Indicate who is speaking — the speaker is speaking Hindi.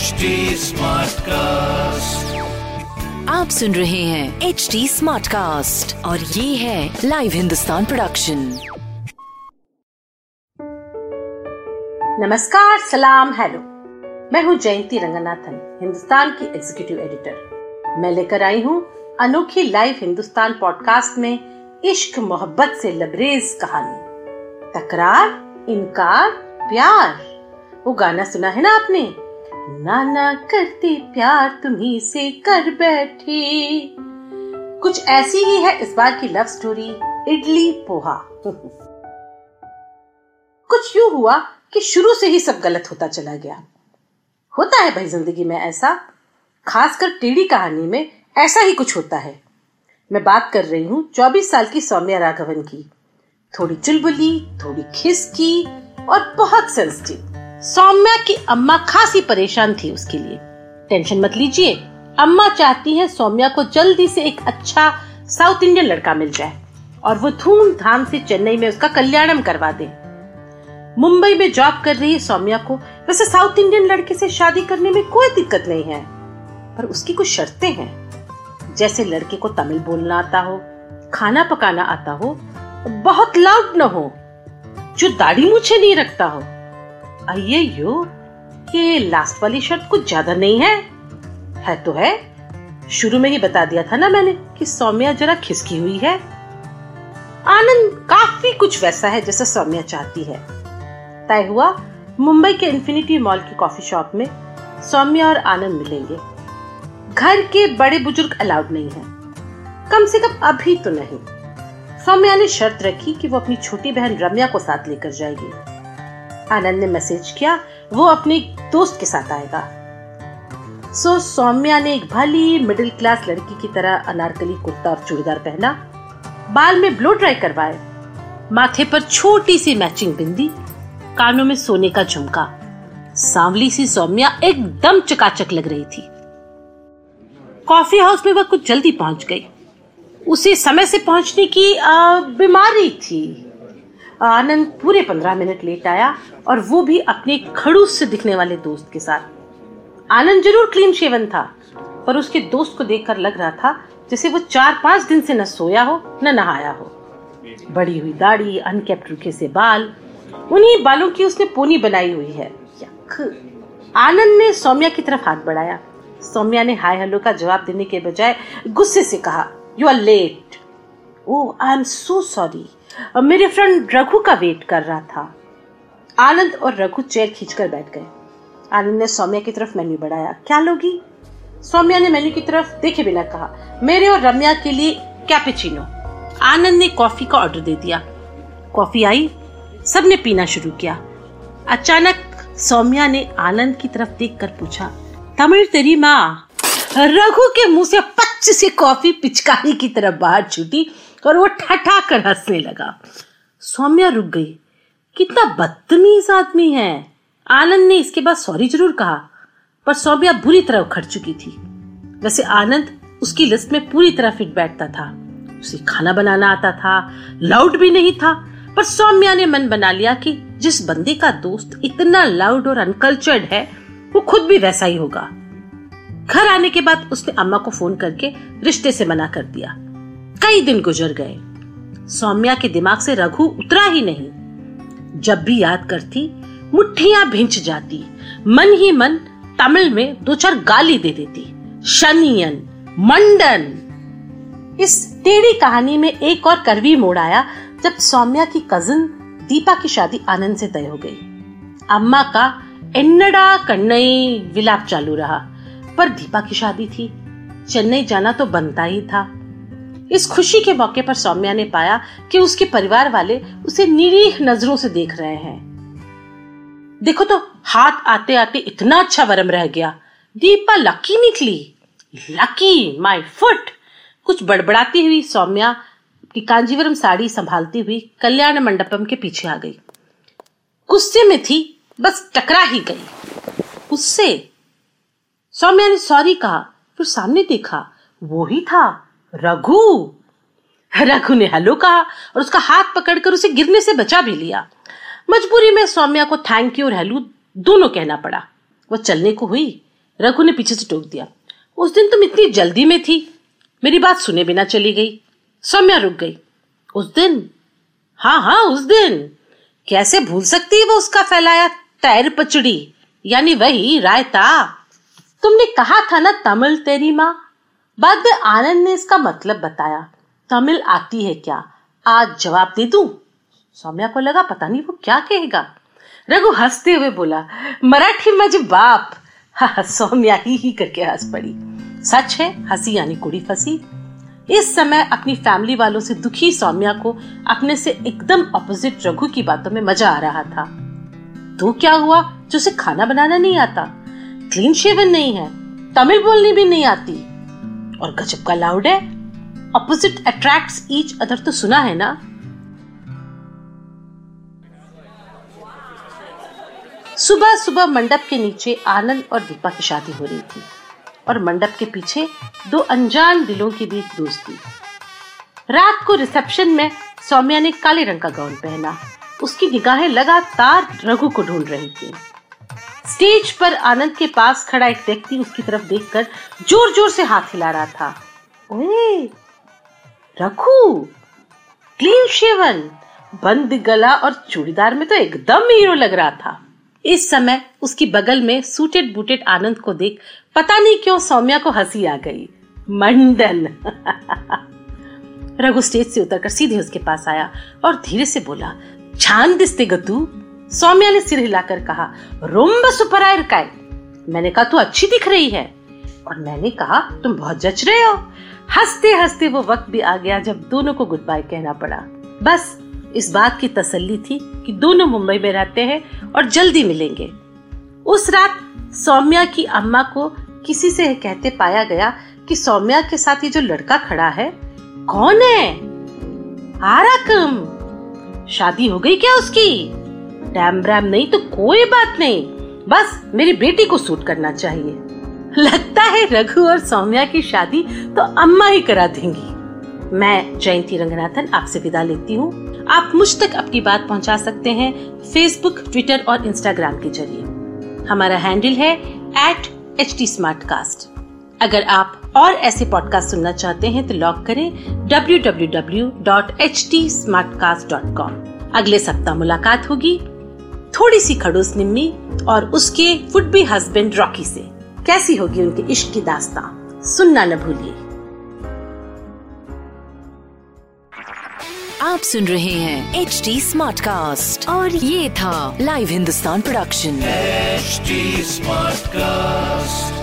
Speaker 1: HD Smartcast.
Speaker 2: आप सुन रहे हैं एच डी स्मार्ट कास्ट और ये है लाइव हिंदुस्तान प्रोडक्शन
Speaker 3: नमस्कार सलाम हेलो। मैं हूँ जयंती रंगनाथन हिंदुस्तान की एग्जीक्यूटिव एडिटर मैं लेकर आई हूँ अनोखी लाइव हिंदुस्तान पॉडकास्ट में इश्क मोहब्बत से लबरेज कहानी। तकरार इनकार प्यार। वो गाना सुना है ना आपने? नाना करती प्यार तुम्ही से कर बैठी। कुछ ऐसी ही है इस बार की लव स्टोरी इडली पोहा। कुछ यूँ हुआ कि शुरू से ही सब गलत होता चला गया। होता है भाई ज़िंदगी में ऐसा, खासकर टेढ़ी कहानी में ऐसा ही कुछ होता है। मैं बात कर रही हूँ चौबीस साल की सौम्या राघवन की। थोड़ी चुलबुली, थोड़ी खिसकी और बहुत सेंसिटिव सौम्या की अम्मा खासी परेशान थी उसके लिए। टेंशन मत लीजिए। अम्मा चाहती है सौम्या को जल्दी से एक अच्छा साउथ इंडियन लड़का मिल जाए और वो धूमधाम से चेन्नई में उसका कल्याणम करवा दे। मुंबई में जॉब कर रही सौम्या को वैसे साउथ इंडियन लड़के से शादी करने में कोई दिक्कत नहीं है, पर उसकी कुछ शर्तें हैं। जैसे लड़के को तमिल बोलना आता हो, खाना पकाना आता हो, बहुत लाउड न हो, जो दाढ़ी मुछे नहीं रखता हो। आइए, यो ये लास्ट वाली शर्त कुछ ज़्यादा नहीं है। है तो है। शुरू में ही बता दिया था ना मैंने कि सौम्या जरा खिसकी हुई है। आनंद काफ़ी कुछ वैसा है जैसा सौम्या चाहती है। तय हुआ, मुंबई के इन्फिनिटी मॉल की कॉफ़ी शॉप में सौम्या और आनंद मिलेंगे। घर के बड़े बुज़ुर्ग अलाउड नहीं है। कम से कम अभी तो नहीं। सौम्या ने शर्त रखी कि वो अपनी छोटी बहन रम्या को साथ लेकर जाएगी। आनंद ने मैसेज किया, वो अपने दोस्त के साथ आएगा। सो सौम्या ने एक भली मिडिल क्लास लड़की की तरह अनारकली कुर्ता और चूड़ीदार पहना। बाल में ब्लो ड्राई करवाए। माथे पर छोटी सी मैचिंग बिंदी। कानों में सोने का झुमका। सांवली सी सौम्या एकदम चकाचक लग रही थी। कॉफ़ी हाउस में वह कुछ जल्दी पहुँच गई। उसे समय से पहुँचने की बीमारी थी। आनंद पूरे पंद्रह मिनट लेट आया और वो भी अपने खड़ूस से दिखने वाले दोस्त के साथ। आनंद ज़रूर क्लीन शेवन था, पर उसके दोस्त को देखकर लग रहा था जैसे वो चार पाँच दिन से न सोया हो, न नहाया हो। बड़ी हुई दाढ़ी, अनकेप्ट रुखे से बाल, उन्हीं बालों की उसने पोनी बनाई हुई है। आनंद ने सौम्या की तरफ़ हाथ बढ़ाया। सौम्या ने हाय हेलो का जवाब देने के बजाय गुस्से से कहा you are late oh I am so sorry मेरे फ्रेंड रघु का वेट कर रहा था। आनंद और रघु चेयर खींचकर बैठ गए। आनंद ने सौम्या की तरफ़ मेन्यू बढ़ाया। क्या लोगी? सौम्या ने मेन्यू की तरफ़ देखे बिना कहा, मेरे और रम्या के लिए कैपेचिनो आनंद ने कॉफ़ी का ऑर्डर दे दिया। कॉफ़ी आई। सबने पीना शुरू किया। अचानक सौम्या ने आनंद की तरफ़ देखकर पूछा, तमिल तेरी माँ रघु के मुँह से पच्चीस सी कॉफ़ी पिचकारी की तरफ़ बाहर छूटी और वो ठठा कर हंसने लगा। सौम्या रुक गई। कितना बदतमीज आदमी है। आनंद ने इसके बाद सॉरी ज़रूर कहा, पर सौम्या बुरी तरह उखड़ चुकी थी। वैसे आनंद उसकी लिस्ट में पूरी तरह फिट बैठता था। उसे खाना बनाना आता था लाउड भी नहीं था, पर सौम्या ने मन बना लिया कि जिस बंदे का दोस्त इतना लाउड और अनकल्चर्ड है, वो खुद भी वैसा ही होगा। घर आने के बाद उसने अम्मा को फ़ोन करके रिश्ते से मना कर दिया। कई दिन गुजर गए। सौम्या के दिमाग से रघु उतरा ही नहीं। जब भी याद करती मुठ्ठियाँ भिंच जाती। मन ही मन तमिल में दो चार गाली दे देती। शनियन, मंडन। इस टेढ़ी कहानी में एक और करवी मोड़ आया, जब सौम्या की कजिन दीपा की शादी आनंद से तय हो गई। अम्मा का एन्नडा कन्नई विलाप चालू रहा। पर दीपा की शादी थी। चेन्नई जाना तो बनता ही था। इस खुशी के मौके पर सौम्या ने पाया कि उसके परिवार वाले उसे निरीह नज़रों से देख रहे हैं। देखो तो हाथ आते आते इतना अच्छा वरम रह गया। दीपा लकी निकली। लकी माय फुट कुछ बड़बड़ाती हुई सौम्या की कांजीवरम साड़ी संभालती हुई कल्याण मंडपम के पीछे आ गई। गुस्से में थी, बस टकरा ही गई। उससे सौम्या ने सॉरी कहा, फिर सामने देखा, वो ही था रघु। रघु ने हेलो कहा और उसका हाथ पकड़कर उसे गिरने से बचा भी लिया। मजबूरी में सौम्या को थैंक यू और हेलो दोनों कहना पड़ा। वो चलने को हुई, रघु ने पीछे से टोक दिया। उस दिन तुम इतनी जल्दी में थी, मेरी बात सुने बिना चली गई। सौम्या रुक गई। उस दिन? हाँ हाँ उस दिन। कैसे भूल सकती है वो उसका फैलाया तैर पचड़ी, यानी वही रायता? तुमने कहा था ना तमिल तेरी माँ? बाद में आनंद ने इसका मतलब बताया। तमिल आती है क्या? आज जवाब दे दूँ? सौम्या को लगा पता नहीं वो क्या कहेगा। रघु हँसते हुए बोला, मराठी मज बाप। सौम्या ही ही करके हंस पड़ी। सच है, हँसी यानी कुड़ी फंसी। इस समय अपनी फैमिली वालों से दुखी सौम्या को अपने से एकदम अपोजिट रघु की बातों में मज़ा आ रहा था। तो क्या हुआ? जो उसे खाना बनाना नहीं आता। क्लीन शेवन नहीं है, तमिल बोलनी भी नहीं आती। और गजब का लाउड है ऑपोजिट अट्रैक्ट्स ईच अदर तो सुना है ना? सुबह सुबह मंडप के नीचे आनंद और दीपा की शादी हो रही थी, और मंडप के पीछे दो अनजान दिलों के बीच दोस्ती। रात को रिसेप्शन में सौम्या ने काले रंग का गाउन पहना, उसकी निगाहें लगातार रघु को ढूंढ रही थी। स्टेज पर आनंद के पास खड़ा एक व्यक्ति उसकी तरफ़ देखकर ज़ोर ज़ोर से हाथ हिला रहा था। ओए, रघु, क्लीन शेवन, बंद गला और चूड़ीदार में तो एकदम हीरो लग रहा था। इस समय उसकी बगल में सूटेड बूटेड आनंद को देख पता नहीं क्यों सौम्या को हँसी आ गई। मंडन। रघु स्टेज से उतरकर सीधे उसके पास आया और धीरे से बोला छान दिसते गतू सौम्या ने सिर हिलाकर कहा रोम्ब सुपर काय? मैंने कहा, तू अच्छी दिख रही है। और मैंने कहा, तुम बहुत जच रहे हो। हँसते हँसते वो वक्त भी आ गया जब दोनों को गुड बाय कहना पड़ा। बस, इस बात की तसल्ली थी कि दोनों मुंबई में रहते हैं और जल्दी मिलेंगे। उस रात सौम्या की अम्मा को किसी से कहते पाया गया कि सौम्या के साथ ये जो लड़का खड़ा है, कौन है? आराकम शादी हो गई क्या उसकी? डैम ब्रैम नहीं तो कोई बात नहीं। बस मेरी बेटी को सूट करना चाहिए। लगता है रघु और सौम्या की शादी तो अम्मा ही करा देंगी। मैं जयंती रंगनाथन आपसे विदा लेती हूँ। आप मुझ तक अपनी बात पहुँचा सकते हैं फेसबुक ट्विटर और इंस्टाग्राम के ज़रिए। हमारा हैंडल है एट एच टी अगर आप और ऐसे पॉडकास्ट सुनना चाहते हैं तो लॉग करें www.htsmartcast.com अगले सप्ताह मुलाकात होगी। थोड़ी सी खड़ूस निम्मी और उसके वुड बी हस्बैंड रॉकी से, कैसी होगी उनके इश्क की दास्तां सुनना न भूलिए.
Speaker 2: आप सुन रहे हैं एच डी स्मार्ट कास्ट और ये था live Hindustan production
Speaker 1: smart cast